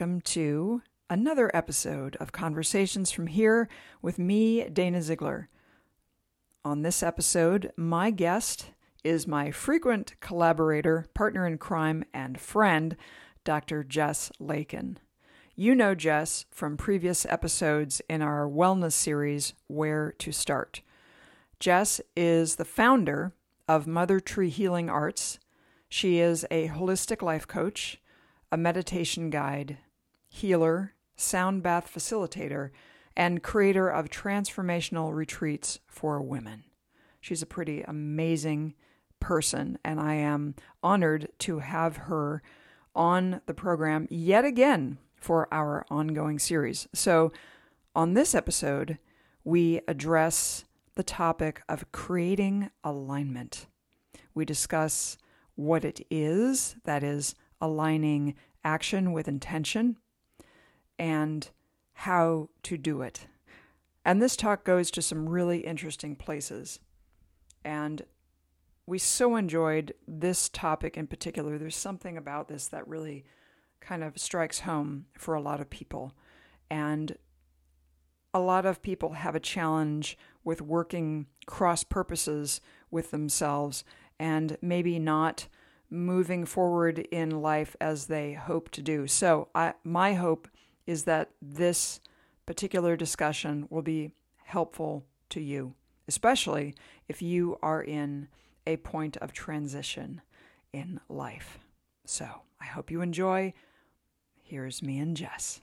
Welcome to another episode of Conversations from Here with me, Dana Ziegler. On this episode, my guest is my frequent collaborator, partner in crime, and friend, Dr. Jess Lakin. You know Jess from previous episodes in our wellness series, Where to Start. Jess is the founder of Mother Tree Healing Arts. She is a holistic life coach, a meditation guide, healer, sound bath facilitator, and creator of transformational retreats for women. She's a pretty amazing person, and I am honored to have her on the program yet again for our ongoing series. So, on this episode, we address the topic of creating alignment. We discuss what it is, that is, aligning action with intention, and how to do it. And this talk goes to some really interesting places. And we so enjoyed this topic in particular. There's something about this that really kind of strikes home for a lot of people. And a lot of people have a challenge with working cross purposes with themselves and maybe not moving forward in life as they hope to do. So, I, my hope is that this particular discussion will be helpful to you, especially if you are in a point of transition in life. So, I hope you enjoy. Here's me and Jess.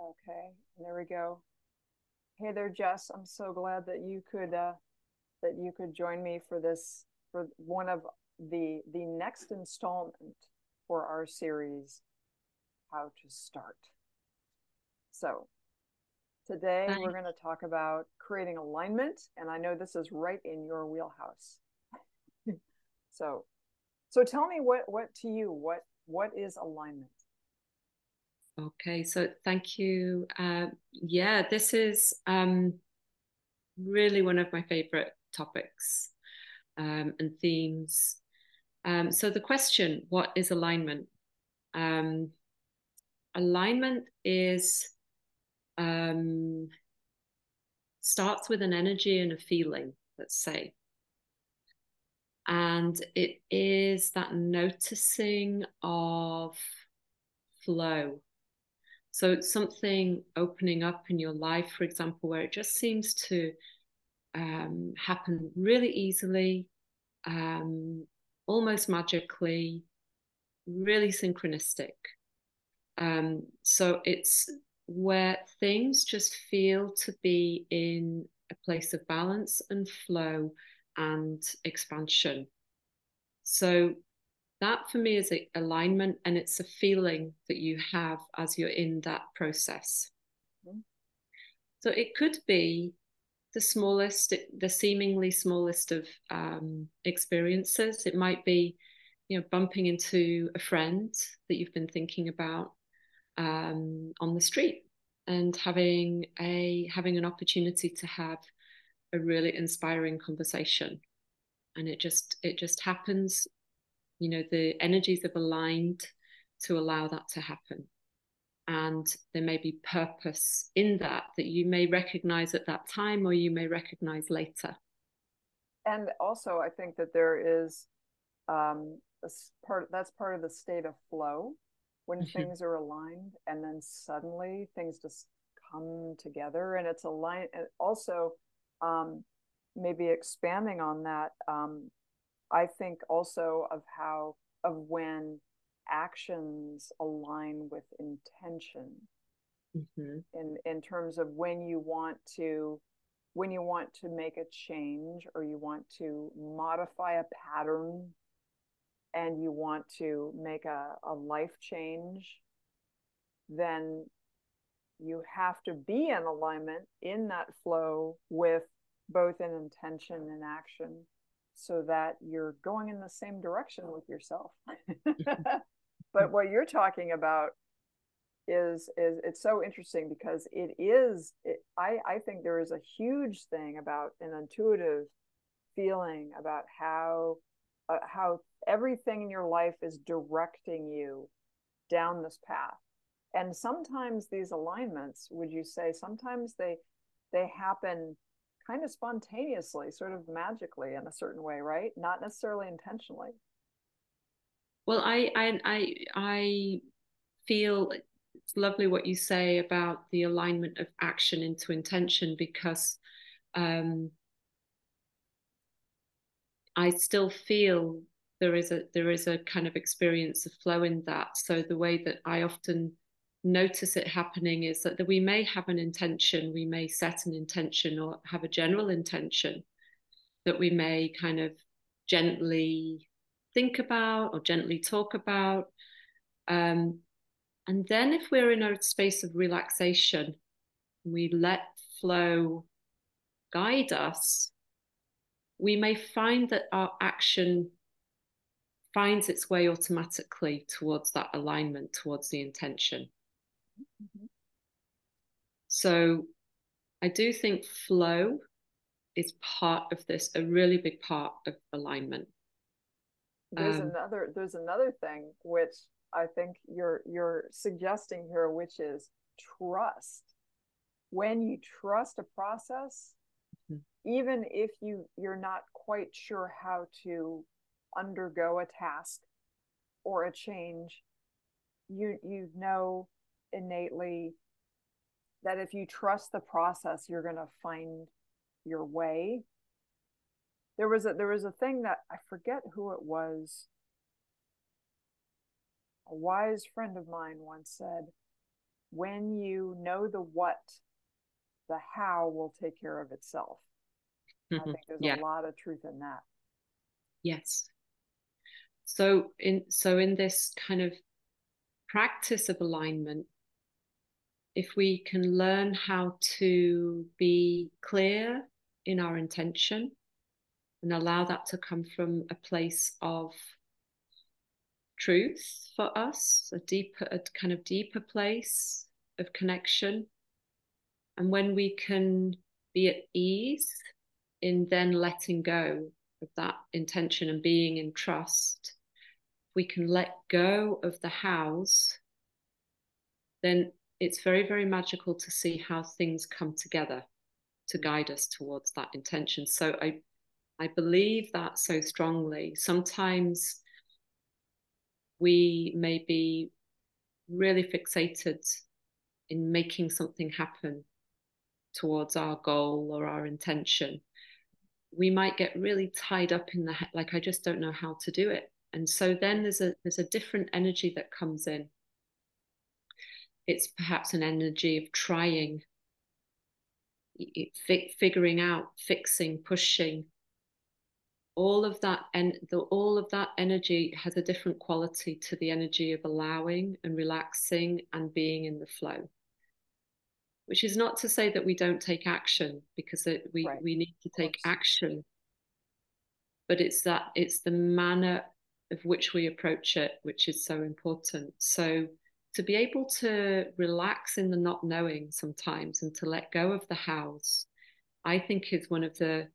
Okay, there we go. Hey there, Jess. I'm so glad that you could uh, that you could join me for this for one of the the next installment for our series, How to Start. So today we're going to talk about creating alignment, and I know this is right in your wheelhouse. so, so tell me what what to you what what is alignment? Okay, so thank you. Uh, yeah, this is um, really one of my favorite topics um, and themes. Um, so, the question what is alignment? Um, alignment is um, starts with an energy and a feeling, let's say. And it is that noticing of flow. So it's something opening up in your life, for example, where it just seems to um, happen really easily, um, almost magically, really synchronistic. Um, so it's where things just feel to be in a place of balance and flow and expansion. So that for me is a alignment and it's a feeling that you have as you're in that process. Mm-hmm. So it could be the smallest, the seemingly smallest of um, experiences. It might be, you know, bumping into a friend that you've been thinking about um, on the street and having a having an opportunity to have a really inspiring conversation. And it just it just happens you know the energies have aligned to allow that to happen. And there may be purpose in that that you may recognize at that time or you may recognize later. And also i think that there is um part that's part of the state of flow when things are aligned and then suddenly things just come together and it's aligned also um, maybe expanding on that, um, I think also of how of when actions align with intention mm-hmm. in in terms of when you want to when you want to make a change or you want to modify a pattern and you want to make a, a life change then you have to be in alignment in that flow with both in intention and action so that you're going in the same direction with yourself. But what you're talking about is is it's so interesting because it is it, i i think there is a huge thing about an intuitive feeling about how uh, how everything in your life is directing you down this path. And sometimes these alignments would you say sometimes they they happen kind of spontaneously sort of magically in a certain way right? Not necessarily intentionally. Well i i i, I feel it's lovely what you say about the alignment of action into intention because um, I still feel there is a there is a kind of experience of flow in that. So the way that I often notice it happening is that, that we may have an intention, we may set an intention or have a general intention that we may kind of gently think about or gently talk about. Um, and then if we're in a space of relaxation, we let flow guide us, we may find that our action finds its way automatically towards that alignment, towards the intention. Mm-hmm. So I do think flow is part of this, a really big part of alignment. There's um, another there's another thing which I think you're you're suggesting here, which is trust. When you trust a process, mm-hmm. even if you you're not quite sure how to undergo a task or a change, you you know innately that if you trust the process, you're going to find your way. There was a there was a thing that I forget who it was. A wise friend of mine once said, "When you know the what, the how will take care of itself." Mm-hmm. I think there's yeah. a lot of truth in that. Yes. So in so in this kind of practice of alignment, if we can learn how to be clear in our intention and allow that to come from a place of truth for us, a deeper, a kind of deeper place of connection. And when we can be at ease in then letting go of that intention and being in trust, we can let go of the hows, then it's very, very magical to see how things come together to guide us towards that intention. So I I believe that so strongly. Sometimes we may be really fixated in making something happen towards our goal or our intention. We might get really tied up in the like I just don't know how to do it. And so then there's a there's a different energy that comes in it's perhaps an energy of trying, figuring out, fixing, pushing. All of that and the, all of that energy has a different quality to the energy of allowing and relaxing and being in the flow. Which is not to say that we don't take action because it, we right. we need to take action, but it's that it's the manner of which we approach it which is so important. So to be able to relax in the not knowing sometimes and to let go of the hows, I think is one of the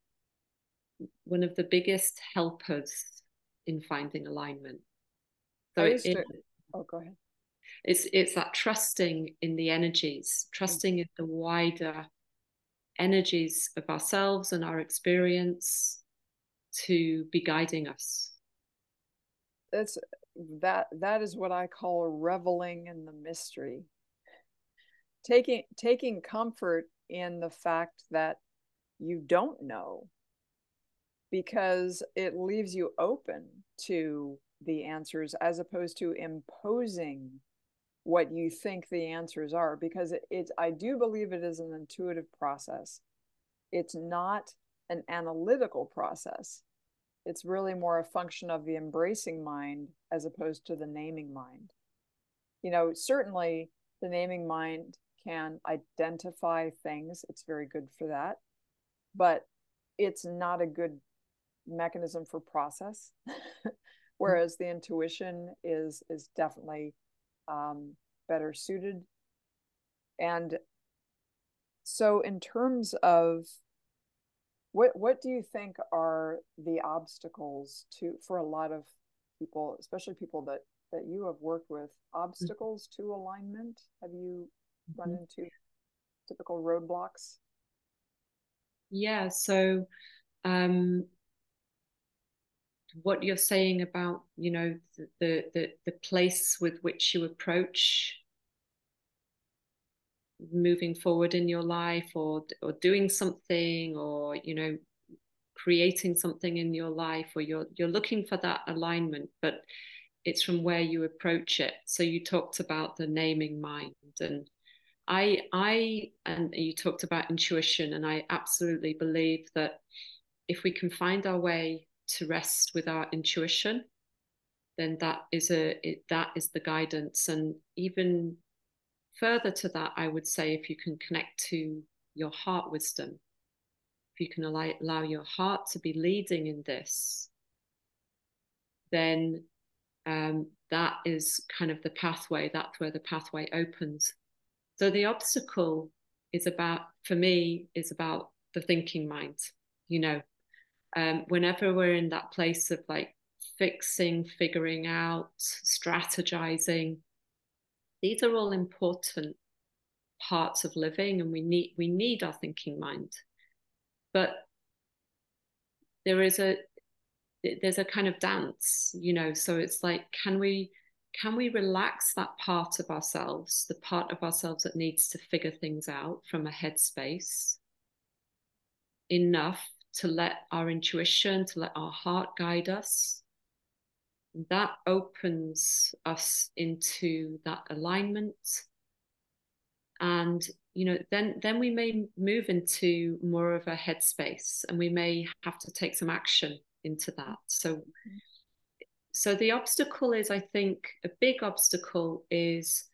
one of the biggest helpers in finding alignment. So it, to, oh, go ahead. It's it's that trusting in the energies, trusting in the wider energies of ourselves and our experience to be guiding us. That's that that is what I call reveling in the mystery. Taking taking comfort in the fact that you don't know because it leaves you open to the answers as opposed to imposing what you think the answers are because it, I do believe it is an intuitive process. It's not an analytical process it's really more a function of the embracing mind as opposed to the naming mind. You know, certainly the naming mind can identify things, it's very good for that, but it's not a good mechanism for process. Whereas the intuition is is definitely um, better suited. And so, in terms of what what do you think are the obstacles to for a lot of people, especially people that that you have worked with, obstacles mm-hmm. to alignment? Have you run mm-hmm. into typical roadblocks? Yeah, so um, what you're saying about you know the the the place with which you approach moving forward in your life or or doing something or you know creating something in your life or you're you're looking for that alignment but it's from where you approach it. So you talked about the naming mind and i i and you talked about intuition and i absolutely believe that if we can find our way to rest with our intuition then that is a it, that is the guidance. And even further to that i would say if you can connect to your heart wisdom if you can allow, allow your heart to be leading in this then um, that is kind of the pathway that's where the pathway opens. So the obstacle is about for me is about the thinking mind you know. Um, whenever we're in that place of like fixing, figuring out, strategizing, these are all important parts of living, and we need we need our thinking mind. But there is a there's a kind of dance, you know. So it's like, can we can we relax that part of ourselves, the part of ourselves that needs to figure things out from a headspace, enough to let our intuition, to let our heart guide us. That opens us into that alignment. And you know, then then we may move into more of a headspace and we may have to take some action into that. So so the obstacle is, I think, a big obstacle is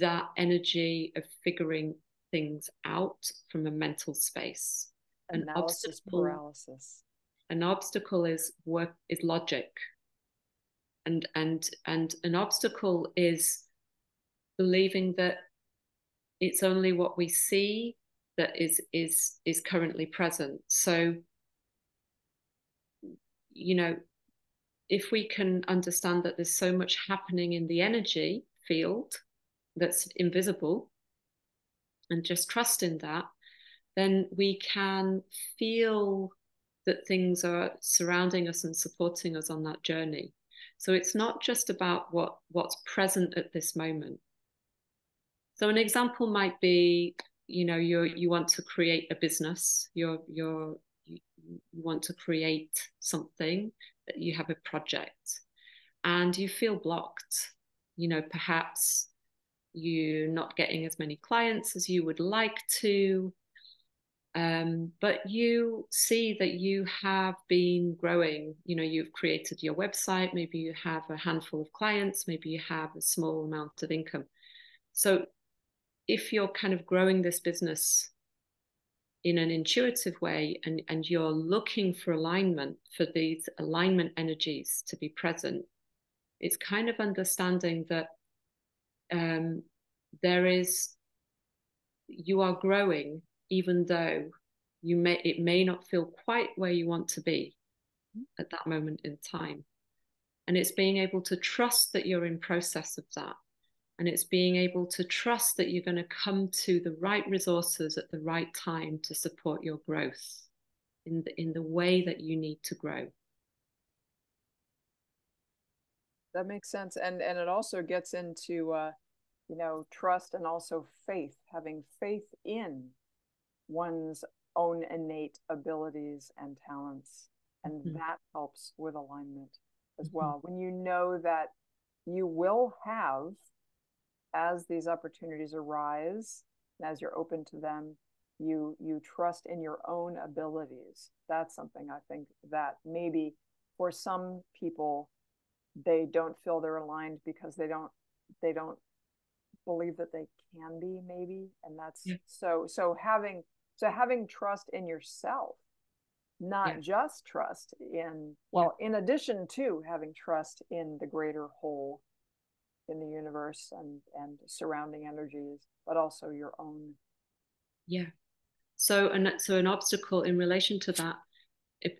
that energy of figuring things out from a mental space an Analysis obstacle paralysis. An obstacle is work is logic. And and and an obstacle is believing that it's only what we see that is is is currently present. So you know, if we can understand that there's so much happening in the energy field that's invisible and just trust in that then we can feel that things are surrounding us and supporting us on that journey. So it's not just about what what's present at this moment. So an example might be, you know, you you want to create a business. You're you're you want to create something. That you have a project, and you feel blocked. You know, perhaps you're not getting as many clients as you would like to um, but you see that you have been growing. You know you've created your website. Maybe you have a handful of clients. Maybe you have a small amount of income. So if you're kind of growing this business in an intuitive way and, and you're looking for alignment for these alignment energies to be present it's kind of understanding that um, there is you are growing even though you may it may not feel quite where you want to be at that moment in time. And it's being able to trust that you're in process of that. And it's being able to trust that you're going to come to the right resources at the right time to support your growth in the, in the way that you need to grow. That makes sense. And and it also gets into uh you know trust and also faith having faith in one's own innate abilities and talents. And mm-hmm. that helps with alignment as mm-hmm. well. When you know that you will have, as these opportunities arise, and as you're open to them, you you trust in your own abilities. That's something I think that maybe for some people they don't feel they're aligned because they don't they don't believe that they can be maybe and that's yeah. so so having so having trust in yourself, not yeah. just trust in, well, yeah. in addition to having trust in the greater whole in the universe and, and surrounding energies, but also your own. Yeah. So, and so an obstacle in relation to that,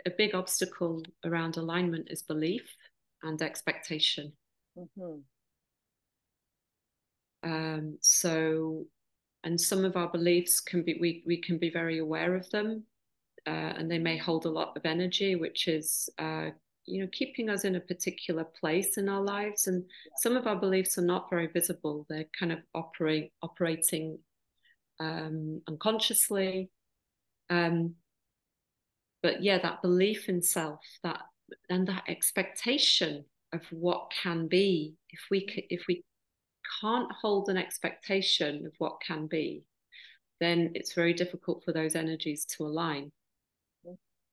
a big obstacle around alignment is belief. and expectation. Mm-hmm. Um, so, and some of our beliefs can be we we can be very aware of them, uh, and they may hold a lot of energy, which is uh, you know keeping us in a particular place in our lives. And some of our beliefs are not very visible; they're kind of operate operating um, unconsciously. Um, but yeah, that belief in self, that and that expectation of what can be, if we if we can't hold an expectation of what can be, then it's very difficult for those energies to align.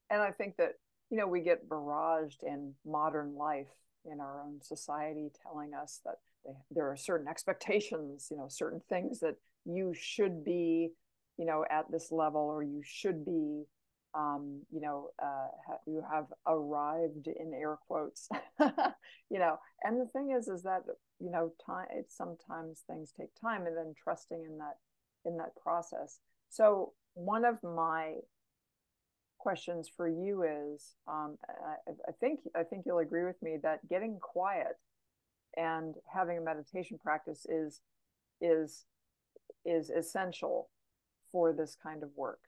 And I think that, you know, we get barraged in modern life in our own society telling us that they, there are certain expectations, you know, certain things that you should be, you know, at this level or you should be um, you know, uh, you have arrived in air quotes, you know. And the thing is, is that you know, time. Sometimes things take time, and then trusting in that in that process. So one of my questions for you is, um, I, I think I think you'll agree with me that getting quiet and having a meditation practice is is is essential for this kind of work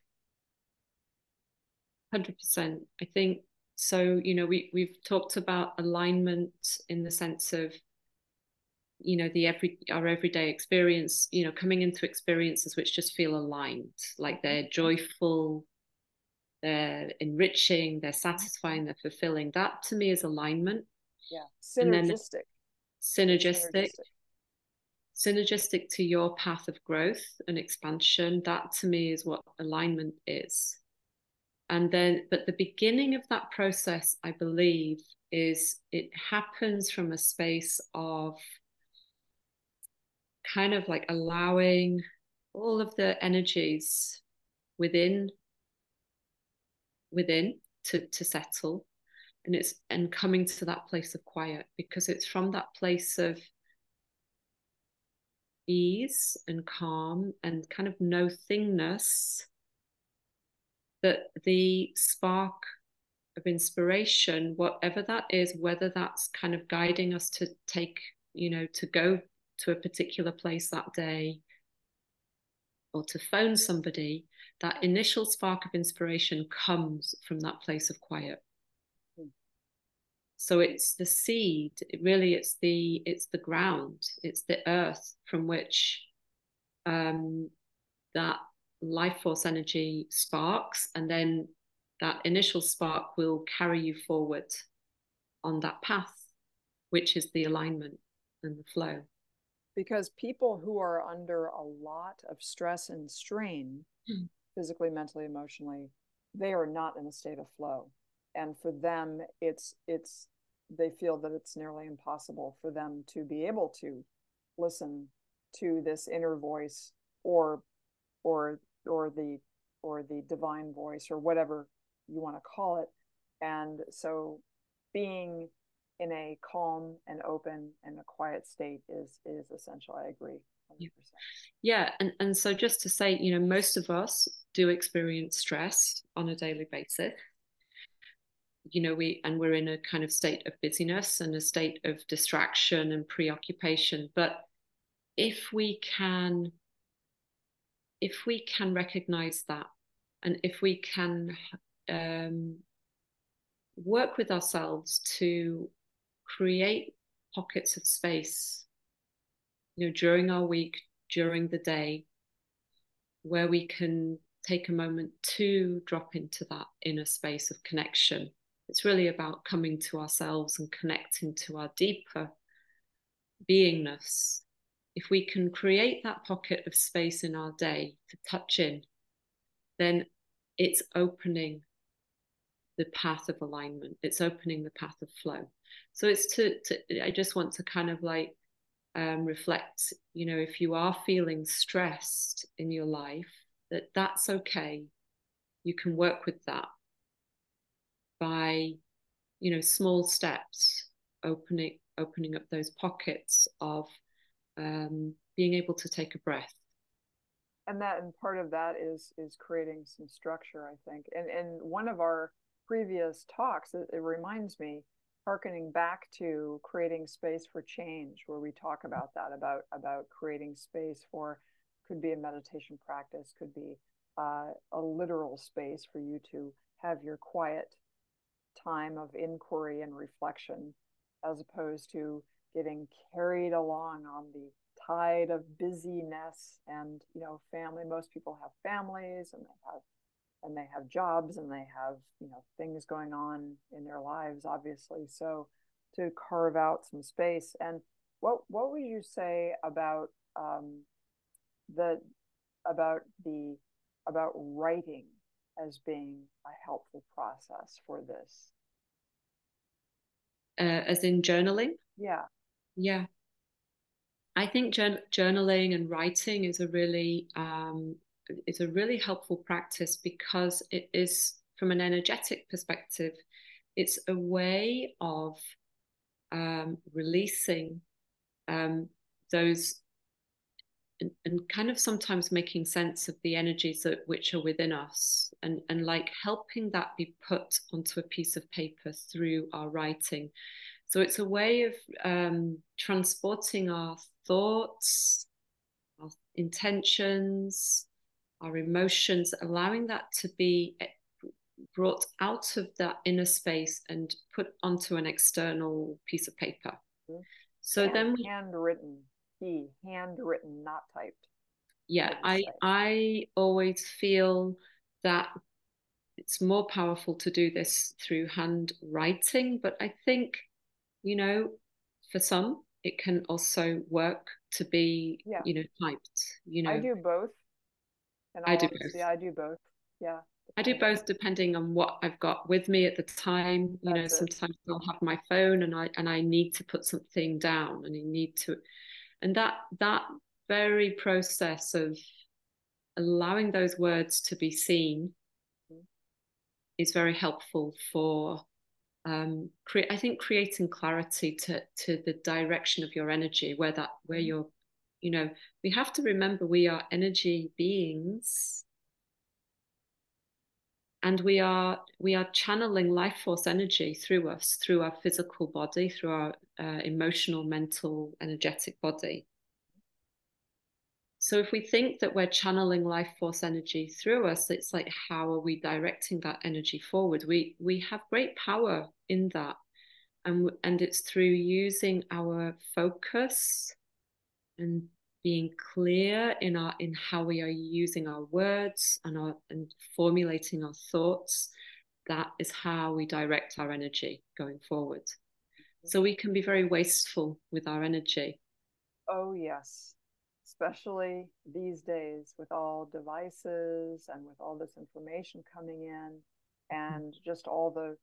100% i think so you know we we've talked about alignment in the sense of you know the every our everyday experience you know coming into experiences which just feel aligned like they're mm-hmm. joyful they're enriching they're mm-hmm. satisfying they're fulfilling. That to me is alignment. Yeah. Synergistic. synergistic. Synergistic. Synergistic to your path of growth and expansion. That to me is what alignment is. And then but the beginning of that process i believe is it happens from a space of kind of like allowing all of the energies within within to to settle. And it's and coming to that place of quiet because it's from that place of ease and calm and kind of no thingness that the spark of inspiration, whatever that is, whether that's kind of guiding us to take, you know, to go to a particular place that day or to phone somebody, that initial spark of inspiration comes from that place of quiet. So it's the seed, it really it's the it's the ground, it's the earth from which um, that life force energy sparks, and then that initial spark will carry you forward on that path, which is the alignment and the flow. Because people who are under a lot of stress and strain, mm. physically, mentally, emotionally, they are not in a state of flow. And for them, it's it's they feel that it's nearly impossible for them to be able to listen to this inner voice or or or the or the divine voice or whatever you want to call it and so being in a calm and open and a quiet state is is essential. I agree 100%. yeah and and so just to say you know most of us do experience stress on a daily basis. You know we and we're in a kind of state of busyness and a state of distraction and preoccupation but if we can if we can recognize that and if we can um, work with ourselves to create pockets of space you know during our week during the day where we can take a moment to drop into that inner space of connection. It's really about coming to ourselves and connecting to our deeper beingness. If we can create that pocket of space in our day to touch in, then it's opening the path of alignment. It's opening the path of flow. So it's to, to I just want to kind of like um, reflect, you know, if you are feeling stressed in your life, that that's okay. You can work with that by, you know, small steps, opening opening up those pockets of um, being able to take a breath and that and part of that is is creating some structure i think and and one of our previous talks it, it reminds me harkening back to creating space for change where we talk about that about about creating space for could be a meditation practice could be uh, a literal space for you to have your quiet time of inquiry and reflection as opposed to getting carried along on the tide of busyness and you know family most people have families and they have and they have jobs and they have you know things going on in their lives obviously. So to carve out some space and what what would you say about um, the about the about writing as being a helpful process for this? Uh, as in journaling? Yeah. Yeah. I think journaling and writing is a really um, is a really helpful practice because it is from an energetic perspective it's a way of um, releasing um, those and, and, kind of sometimes making sense of the energies that which are within us and, and like helping that be put onto a piece of paper through our writing. So it's a way of um, transporting our thoughts our intentions our emotions, allowing that to be eh, brought out of that inner space and put onto an external piece of paper. Mm-hmm. So hand, then we handwritten, he handwritten, not typed. Yeah, I I always feel that it's more powerful to do this through handwriting, but I think, you know, for some it can also work to be, yeah. you know, typed. You know, I do both I do both. Yeah, I do both. Yeah. I do both depending on what I've got with me at the time. You That's know, it. sometimes I'll have my phone and I and I need to put something down and I need to and that that very process of allowing those words to be seen mm-hmm. is very helpful for um cre- I think creating clarity to to the direction of your energy where that where mm-hmm. You're know we have to remember we are energy beings. And we are we are channeling life force energy through us through our physical body through our uh, emotional mental energetic body. So if we think that we're channeling life force energy through us it's like how are we directing that energy forward? We we have great power in that. And and it's through using our focus and being clear in our in how we are using our words and our and formulating our thoughts that is how we direct our energy going forward. So we can be very wasteful with our energy. Oh yes. Especially these days with all devices and with all this information coming in and mm-hmm. just all the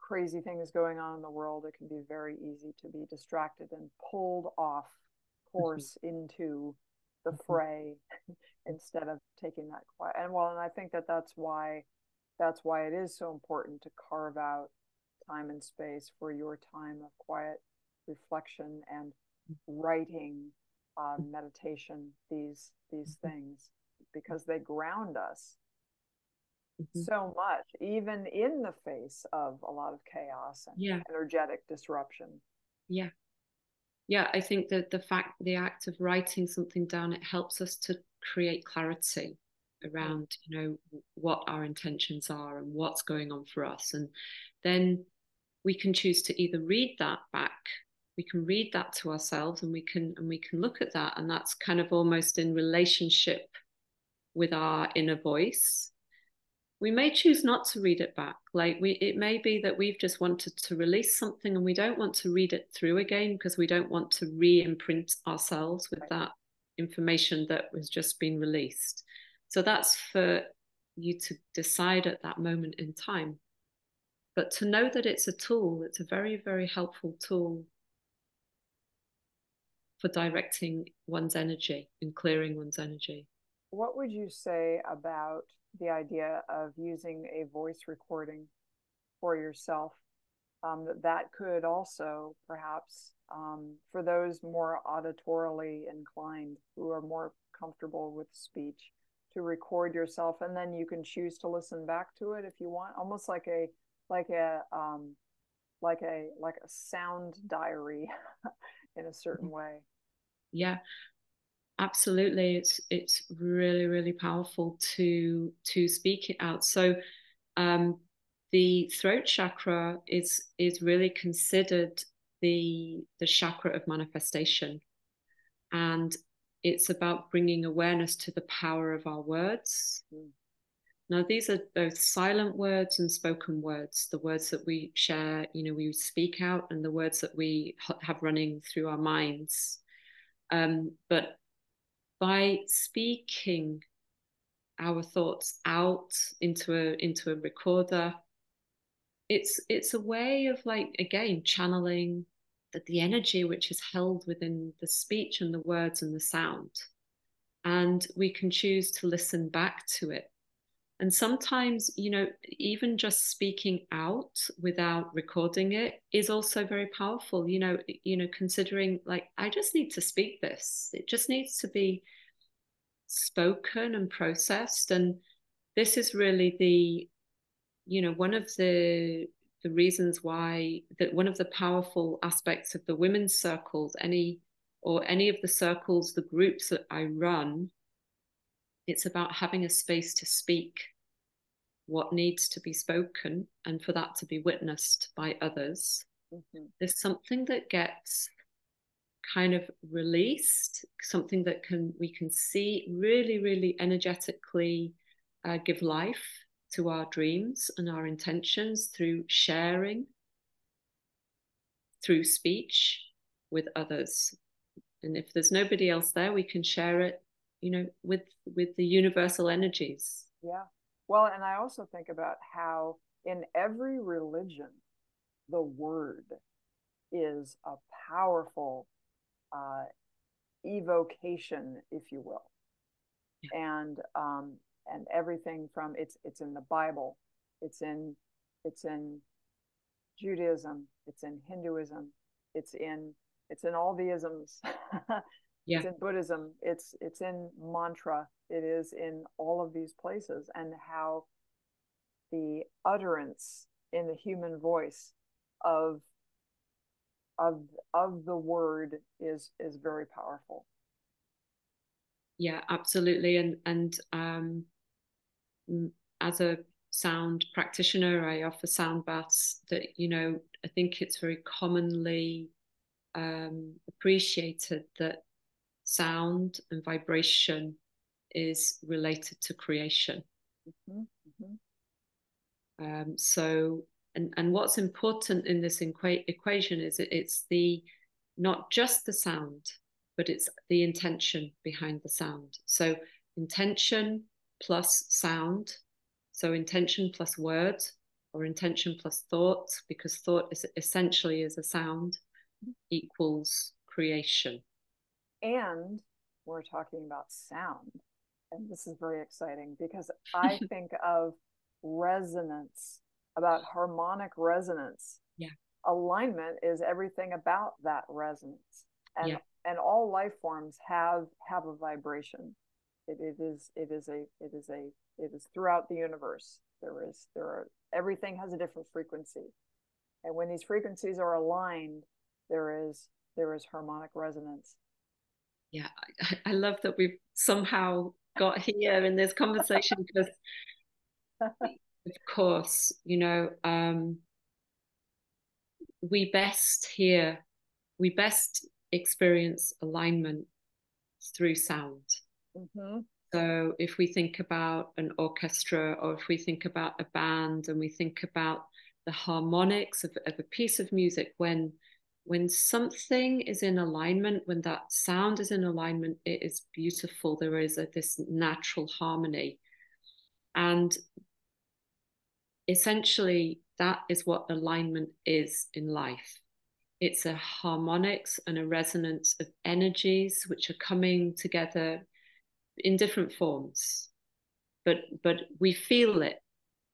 crazy things going on in the world it can be very easy to be distracted and pulled off course into the mm-hmm. fray instead of taking that quiet and well and i think that that's why that's why it is so important to carve out time and space for your time of quiet reflection and writing uh, meditation these these mm-hmm. things because they ground us mm-hmm. so much even in the face of a lot of chaos and yeah. energetic disruption yeah yeah i think that the fact the act of writing something down it helps us to create clarity around you know what our intentions are and what's going on for us. And then we can choose to either read that back we can read that to ourselves and we can and we can look at that. And that's kind of almost in relationship with our inner voice we may choose not to read it back. Like we it may be that we've just wanted to release something and we don't want to read it through again because we don't want to re-imprint ourselves with that information that was just been released. So that's for you to decide at that moment in time. But to know that it's a tool it's a very very helpful tool for directing one's energy and clearing one's energy what would you say about the idea of using a voice recording for yourself. Um, that could also perhaps, um, for those more auditorily inclined who are more comfortable with speech, to record yourself, and then you can choose to listen back to it if you want, almost like a like a um, like a like a sound diary in a certain way. Yeah, absolutely. It's it's really really powerful to to speak it out. So um, the throat chakra is is really considered the the chakra of manifestation, and it's about bringing awareness to the power of our words. Mm. Now, these are both silent words and spoken words, the words that we share, you know, we speak out, and the words that we have running through our minds. Um, but by speaking our thoughts out into a into a recorder, it's it's a way of like again channeling that the energy which is held within the speech and the words and the sound, and we can choose to listen back to it and sometimes you know even just speaking out without recording it is also very powerful you know you know considering like i just need to speak this. It just needs to be spoken and processed. And this is really the you know one of the the reasons why that one of the powerful aspects of the women's circles any or any of the circles the groups that i run it's about having a space to speak what needs to be spoken and for that to be witnessed by others. Mm-hmm. There's something that gets kind of released, something that can we can see really, really energetically uh, give life to our dreams and our intentions through sharing, through speech with others. And if there's nobody else there, we can share it you know with with the universal energies. Yeah. Well and i also think about how in every religion the word is a powerful uh, evocation if you will. Yeah. and um, and everything from it's it's in the bible it's in it's in judaism it's in hinduism it's in it's in all the isms yeah. it's in buddhism. It's it's in mantra. It is in all of these places and how the utterance in the human voice of of of the word is is very powerful. Yeah absolutely. And and um as a sound practitioner i offer sound baths that you know i think it's very commonly um appreciated that sound and vibration is related to creation. Mm-hmm. Mm-hmm. Um, so, and, and what's important in this equa- equation is it, it's the not just the sound, but it's the intention behind the sound. So, intention plus sound. So, intention plus word, or intention plus thought, because thought is essentially is a sound, mm-hmm. equals creation. And we're talking about sound. And this is very exciting because I think of resonance, about harmonic resonance. Yeah. Alignment is everything about that resonance. And yeah. and all life forms have have a vibration. It, it is it is a it is a it is throughout the universe. There is there are everything has a different frequency. And when these frequencies are aligned, there is there is harmonic resonance yeah, I, I love that we've somehow got here in this conversation because, of course, you know, um, we best hear, we best experience alignment through sound. Mm-hmm. So if we think about an orchestra or if we think about a band and we think about the harmonics of, of a piece of music, when when something is in alignment, when that sound is in alignment, it is beautiful. There is a, this natural harmony. And essentially, that is what alignment is in life. It's a harmonics and a resonance of energies which are coming together in different forms. But, but we feel it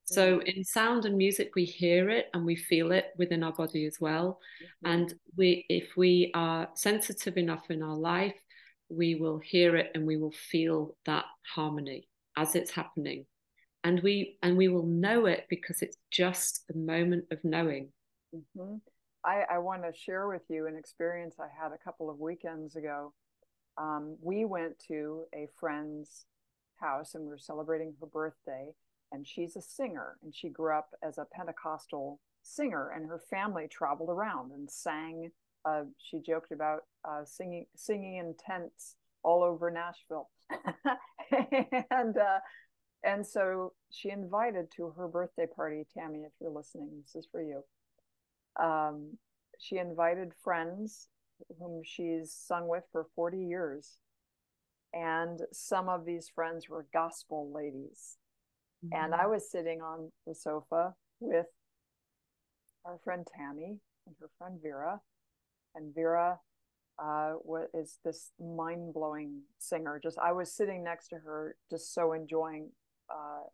so mm-hmm. in sound and music, we hear it and we feel it within our body as well. Mm-hmm. And we, if we are sensitive enough in our life, we will hear it and we will feel that harmony as it's happening. And we and we will know it because it's just a moment of knowing. Mm-hmm. I, I want to share with you an experience I had a couple of weekends ago. Um, we went to a friend's house and we were celebrating her birthday. And she's a singer and she grew up as a Pentecostal singer, and her family traveled around and sang. Uh, she joked about uh, singing singing in tents all over Nashville, and uh, and so she invited to her birthday party. Tammy, if you're listening, this is for you. Um, she invited friends whom she's sung with for 40 years. And some of these friends were gospel ladies. Mm-hmm. And I was sitting on the sofa with our friend Tammy and her friend Vera. And Vera uh, is this mind blowing singer. Just I was sitting next to her, just so enjoying. Uh,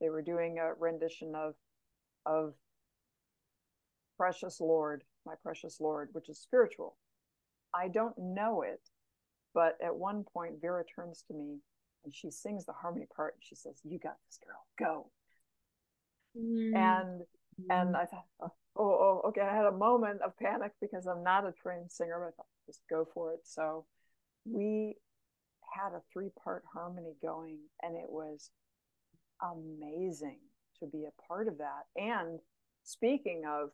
they were doing a rendition of of Precious Lord, my precious Lord, which is spiritual. I don't know it, but at one point, Vera turns to me and she sings the harmony part. And she says, "You got this, girl. Go." Mm. And and I thought, oh, oh, okay. I had a moment of panic because I'm not a trained singer, but I thought, just go for it. So we had a three part harmony going, and it was amazing to be a part of that. And speaking of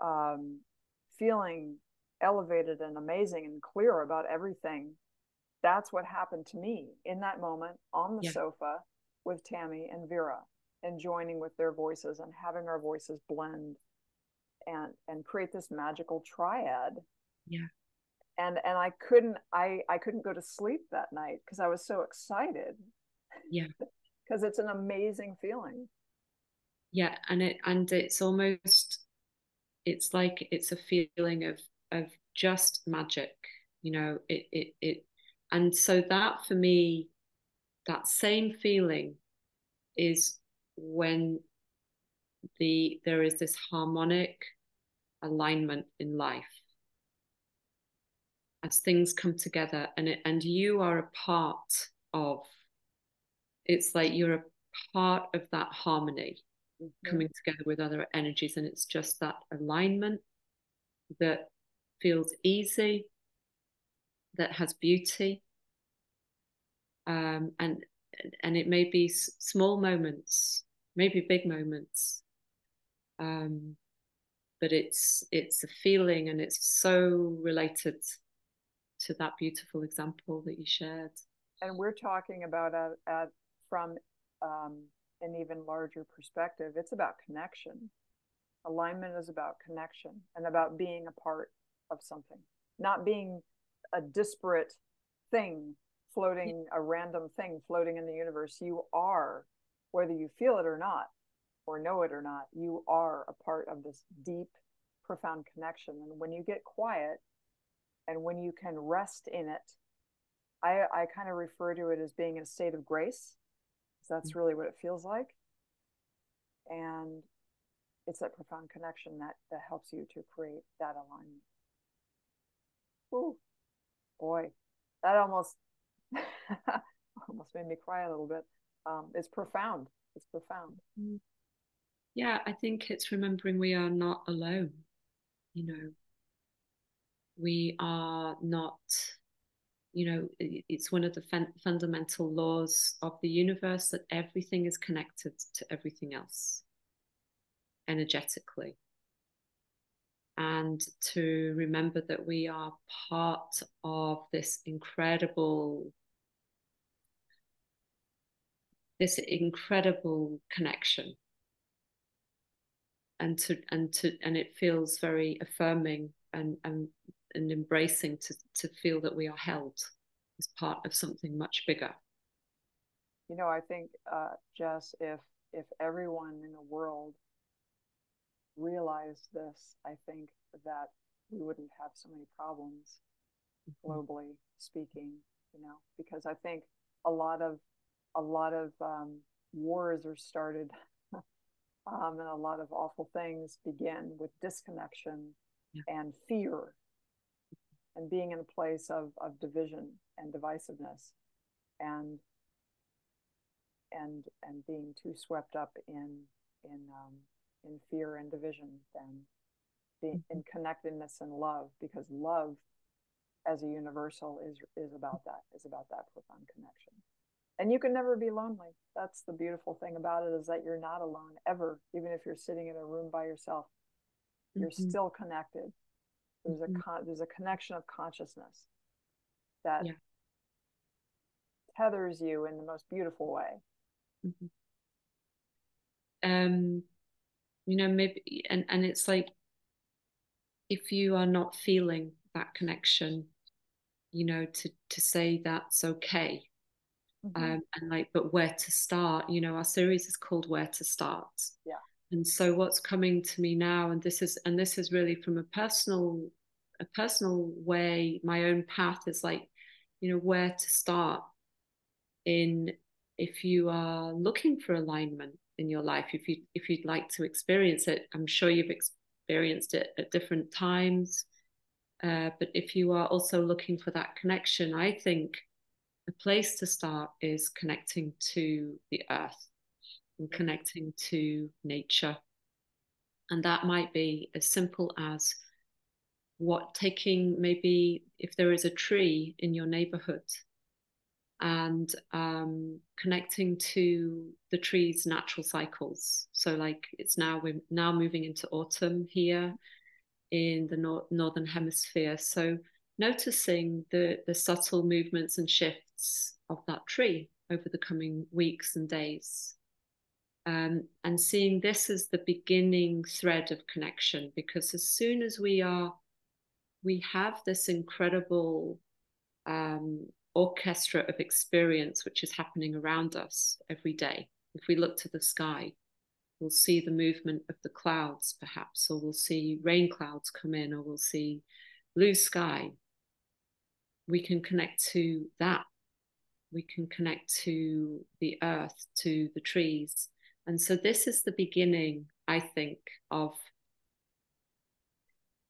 um, feeling elevated and amazing and clear about everything. That's what happened to me in that moment on the yeah. sofa with Tammy and Vera and joining with their voices and having our voices blend and and create this magical triad. Yeah. And and I couldn't I I couldn't go to sleep that night because I was so excited. Yeah. Because it's an amazing feeling. Yeah, and it and it's almost it's like it's a feeling of of just magic you know it it it and so that for me that same feeling is when the there is this harmonic alignment in life as things come together and it, and you are a part of it's like you're a part of that harmony mm-hmm. coming together with other energies and it's just that alignment that feels easy that has beauty. Um, and and it may be small moments maybe big moments. Um, but it's it's a feeling and it's so related to that beautiful example that you shared. And we're talking about at, at from um, an even larger perspective, it's about connection. Alignment is about connection and about being a part of something, not being a disparate thing floating, a random thing floating in the universe. You are, whether you feel it or not, or know it or not, you are a part of this deep, profound connection. And when you get quiet and when you can rest in it, I, I kind of refer to it as being in a state of grace that's mm-hmm. really what it feels like. And it's that profound connection that, that helps you to create that alignment. Ooh, boy, that almost almost made me cry a little bit. Um, it's profound. It's profound. Mm-hmm. Yeah, I think it's remembering we are not alone. You know, we are not you know it's one of the fun- fundamental laws of the universe that everything is connected to everything else energetically and to remember that we are part of this incredible this incredible connection and to and to and it feels very affirming and and and embracing to, to feel that we are held as part of something much bigger. You know, I think, uh, Jess, if if everyone in the world realized this, I think that we wouldn't have so many problems mm-hmm. globally speaking. You know, because I think a lot of a lot of um, wars are started, um, and a lot of awful things begin with disconnection yeah. and fear and being in a place of, of division and divisiveness and and and being too swept up in in um, in fear and division than being in connectedness and love because love as a universal is is about that is about that profound connection and you can never be lonely that's the beautiful thing about it is that you're not alone ever even if you're sitting in a room by yourself you're mm-hmm. still connected there's mm-hmm. a con- there's a connection of consciousness that yeah. tethers you in the most beautiful way mm-hmm. um you know maybe and and it's like if you are not feeling that connection you know to to say that's okay mm-hmm. um, and like but where to start you know our series is called where to start yeah and so what's coming to me now and this is and this is really from a personal a personal way my own path is like you know where to start in if you are looking for alignment in your life if you if you'd like to experience it i'm sure you've experienced it at different times uh, but if you are also looking for that connection, I think the place to start is connecting to the earth and connecting to nature. And that might be as simple as what taking maybe if there is a tree in your neighborhood and um, connecting to the tree's natural cycles. So, like it's now we're now moving into autumn here in the nor- northern hemisphere. So noticing the the subtle movements and shifts of that tree over the coming weeks and days. Um, and seeing this as the beginning thread of connection, because as soon as we are, we have this incredible um, orchestra of experience which is happening around us every day. If we look to the sky, we'll see the movement of the clouds perhaps or we'll see rain clouds come in or we'll see blue sky. We can connect to that. We can connect to the earth to the trees. And so this is the beginning i think of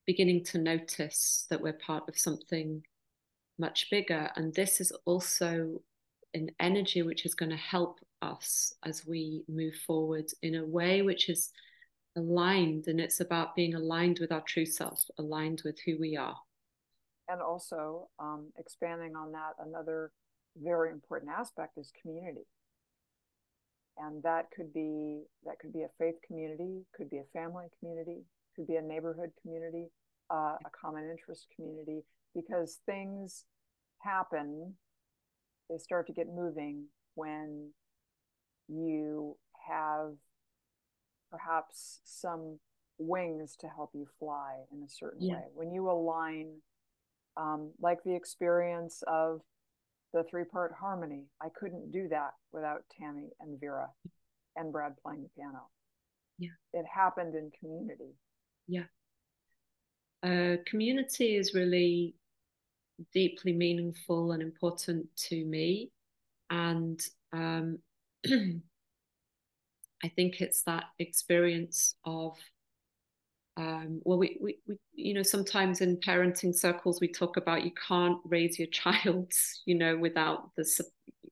beginning to notice that we're part of something much bigger and this is also an energy which is going to help us as we move forward in a way which is aligned and it's about being aligned with our true self aligned with who we are. And also um, expanding on that another very important aspect is community. And that could be that could be a faith community could be a family community could be a neighborhood community uh, a common interest community because things happen they start to get moving when you have perhaps some wings to help you fly in a certain yeah. way. When you align, um, like the experience of the three part harmony, I couldn't do that without Tammy and Vera and Brad playing the piano. Yeah. It happened in community. Yeah. Uh, community is really deeply meaningful and important to me. And um, I think it's that experience of um, well, we, we, we, you know, sometimes in parenting circles, we talk about you can't raise your child, you know, without the,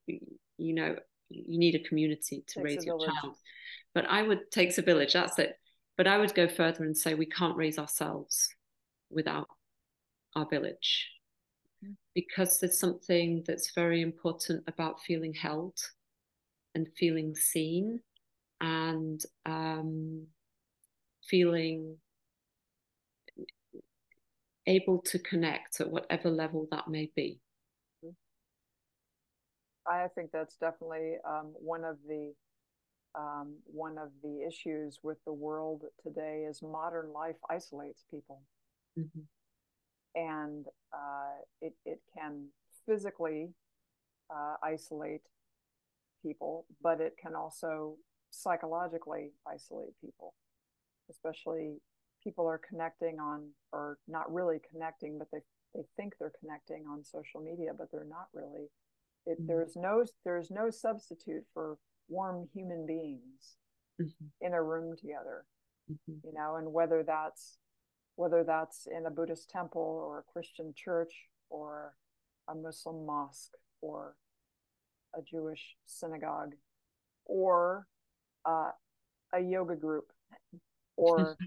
you know, you need a community to raise your child. But I would takes a village. That's it. But I would go further and say we can't raise ourselves without our village. Because there's something that's very important about feeling held and feeling seen and um, feeling able to connect at whatever level that may be. I think that's definitely um, one of the um, one of the issues with the world today is modern life isolates people, mm-hmm. and uh, it it can physically uh, isolate people, but it can also psychologically isolate people, especially people are connecting on or not really connecting, but they they think they're connecting on social media, but they're not really. It, mm-hmm. There's no there's no substitute for warm human beings mm-hmm. in a room together, mm-hmm. you know, and whether that's whether that's in a Buddhist temple or a Christian church or a Muslim mosque or a Jewish synagogue or uh, a yoga group or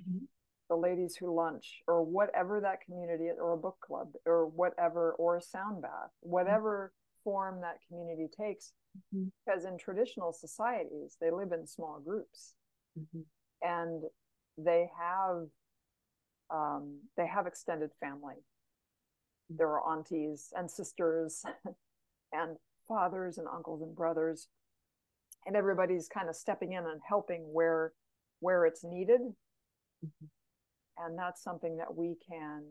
the ladies who lunch or whatever that community or a book club or whatever or a sound bath whatever form that community takes mm-hmm. because in traditional societies they live in small groups mm-hmm. and they have um, they have extended family. Mm-hmm. there are aunties and sisters and fathers and uncles and brothers. And everybody's kind of stepping in and helping where where it's needed. Mm-hmm. And that's something that we can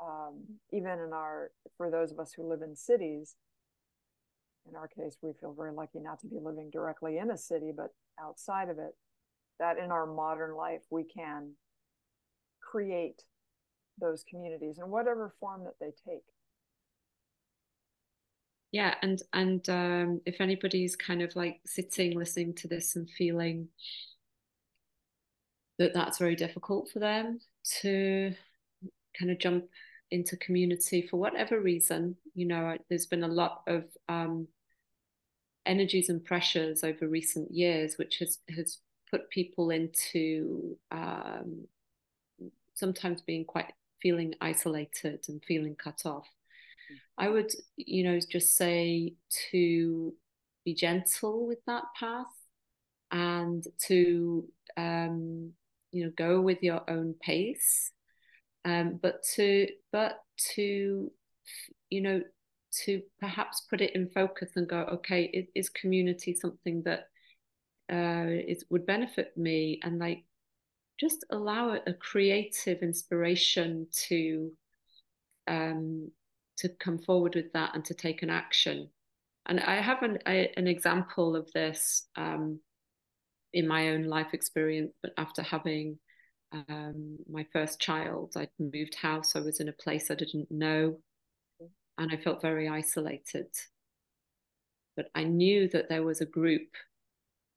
um, even in our for those of us who live in cities in our case we feel very lucky not to be living directly in a city but outside of it that in our modern life we can create those communities in whatever form that they take yeah and and um, if anybody's kind of like sitting listening to this and feeling that that's very difficult for them to kind of jump into community for whatever reason. You know, there's been a lot of um, energies and pressures over recent years, which has has put people into um, sometimes being quite feeling isolated and feeling cut off. I would, you know, just say to be gentle with that path and to um, you know go with your own pace. Um, but to but to you know to perhaps put it in focus and go okay is, is community something that uh, is would benefit me? And like just allow a creative inspiration to um, to come forward with that and to take an action and i have an, an example of this um, in my own life experience, but after having um, my first child, I'd moved house. I was in a place I didn't know, and I felt very isolated. But I knew that there was a group,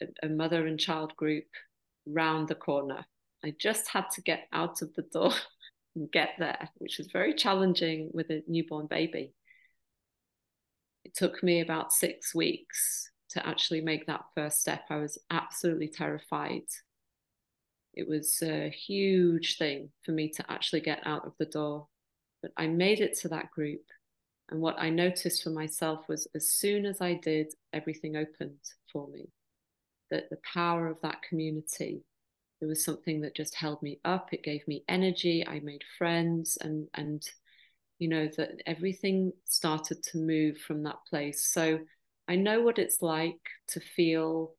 a, a mother and child group, round the corner. I just had to get out of the door and get there, which was very challenging with a newborn baby. It took me about six weeks to actually make that first step. I was absolutely terrified. It was a huge thing for me to actually get out of the door. But I made it to that group. And what I noticed for myself was as soon as I did, everything opened for me. That the power of that community, there was something that just held me up. It gave me energy. I made friends and and you know that everything started to move from that place. So I know what it's like to feel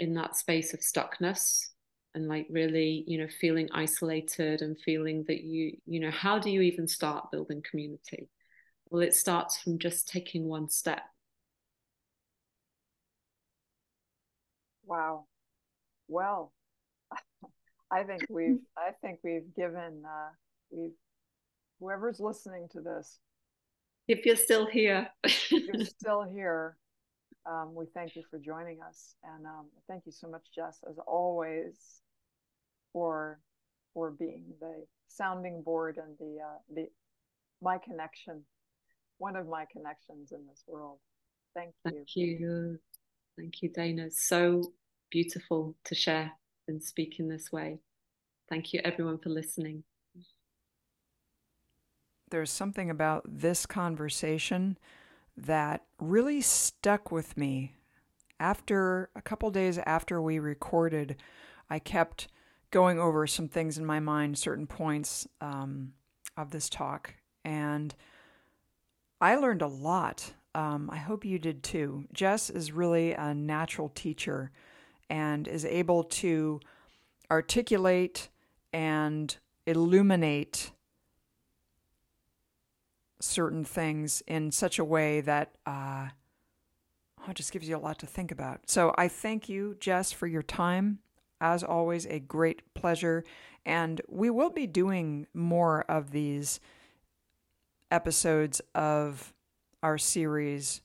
in that space of stuckness and like really, you know, feeling isolated and feeling that you, you know, how do you even start building community? Well, it starts from just taking one step. Wow. Well, I think we've I think we've given uh we've whoever's listening to this if you're still here. if you're still here, um, we thank you for joining us. And um, thank you so much, Jess, as always, for for being the sounding board and the uh, the my connection, one of my connections in this world. Thank you. Thank you. Thank you, Dana. So beautiful to share and speak in this way. Thank you, everyone, for listening there's something about this conversation that really stuck with me. After a couple days after we recorded, I kept going over some things in my mind, certain points um, of this talk, and I learned a lot. Um, I hope you did too. Jess is really a natural teacher and is able to articulate and illuminate certain things in such a way that uh, oh, just gives you a lot to think about. So I thank you, Jess, for your time. As always, a great pleasure. And we will be doing more of these episodes of our series,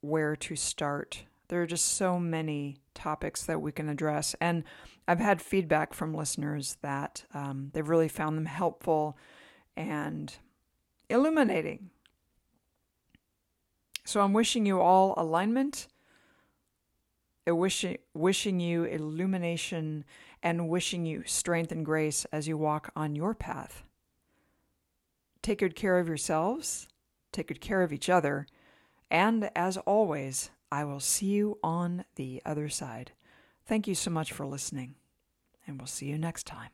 Where to Start. There are just so many topics that we can address. And I've had feedback from listeners that um, they've really found them helpful and illuminating. So I'm wishing you all alignment, wishing, wishing you illumination and wishing you strength and grace as you walk on your path. Take good care of yourselves, take good care of each other, and as always, I will see you on the other side. Thank you so much for listening, and we'll see you next time.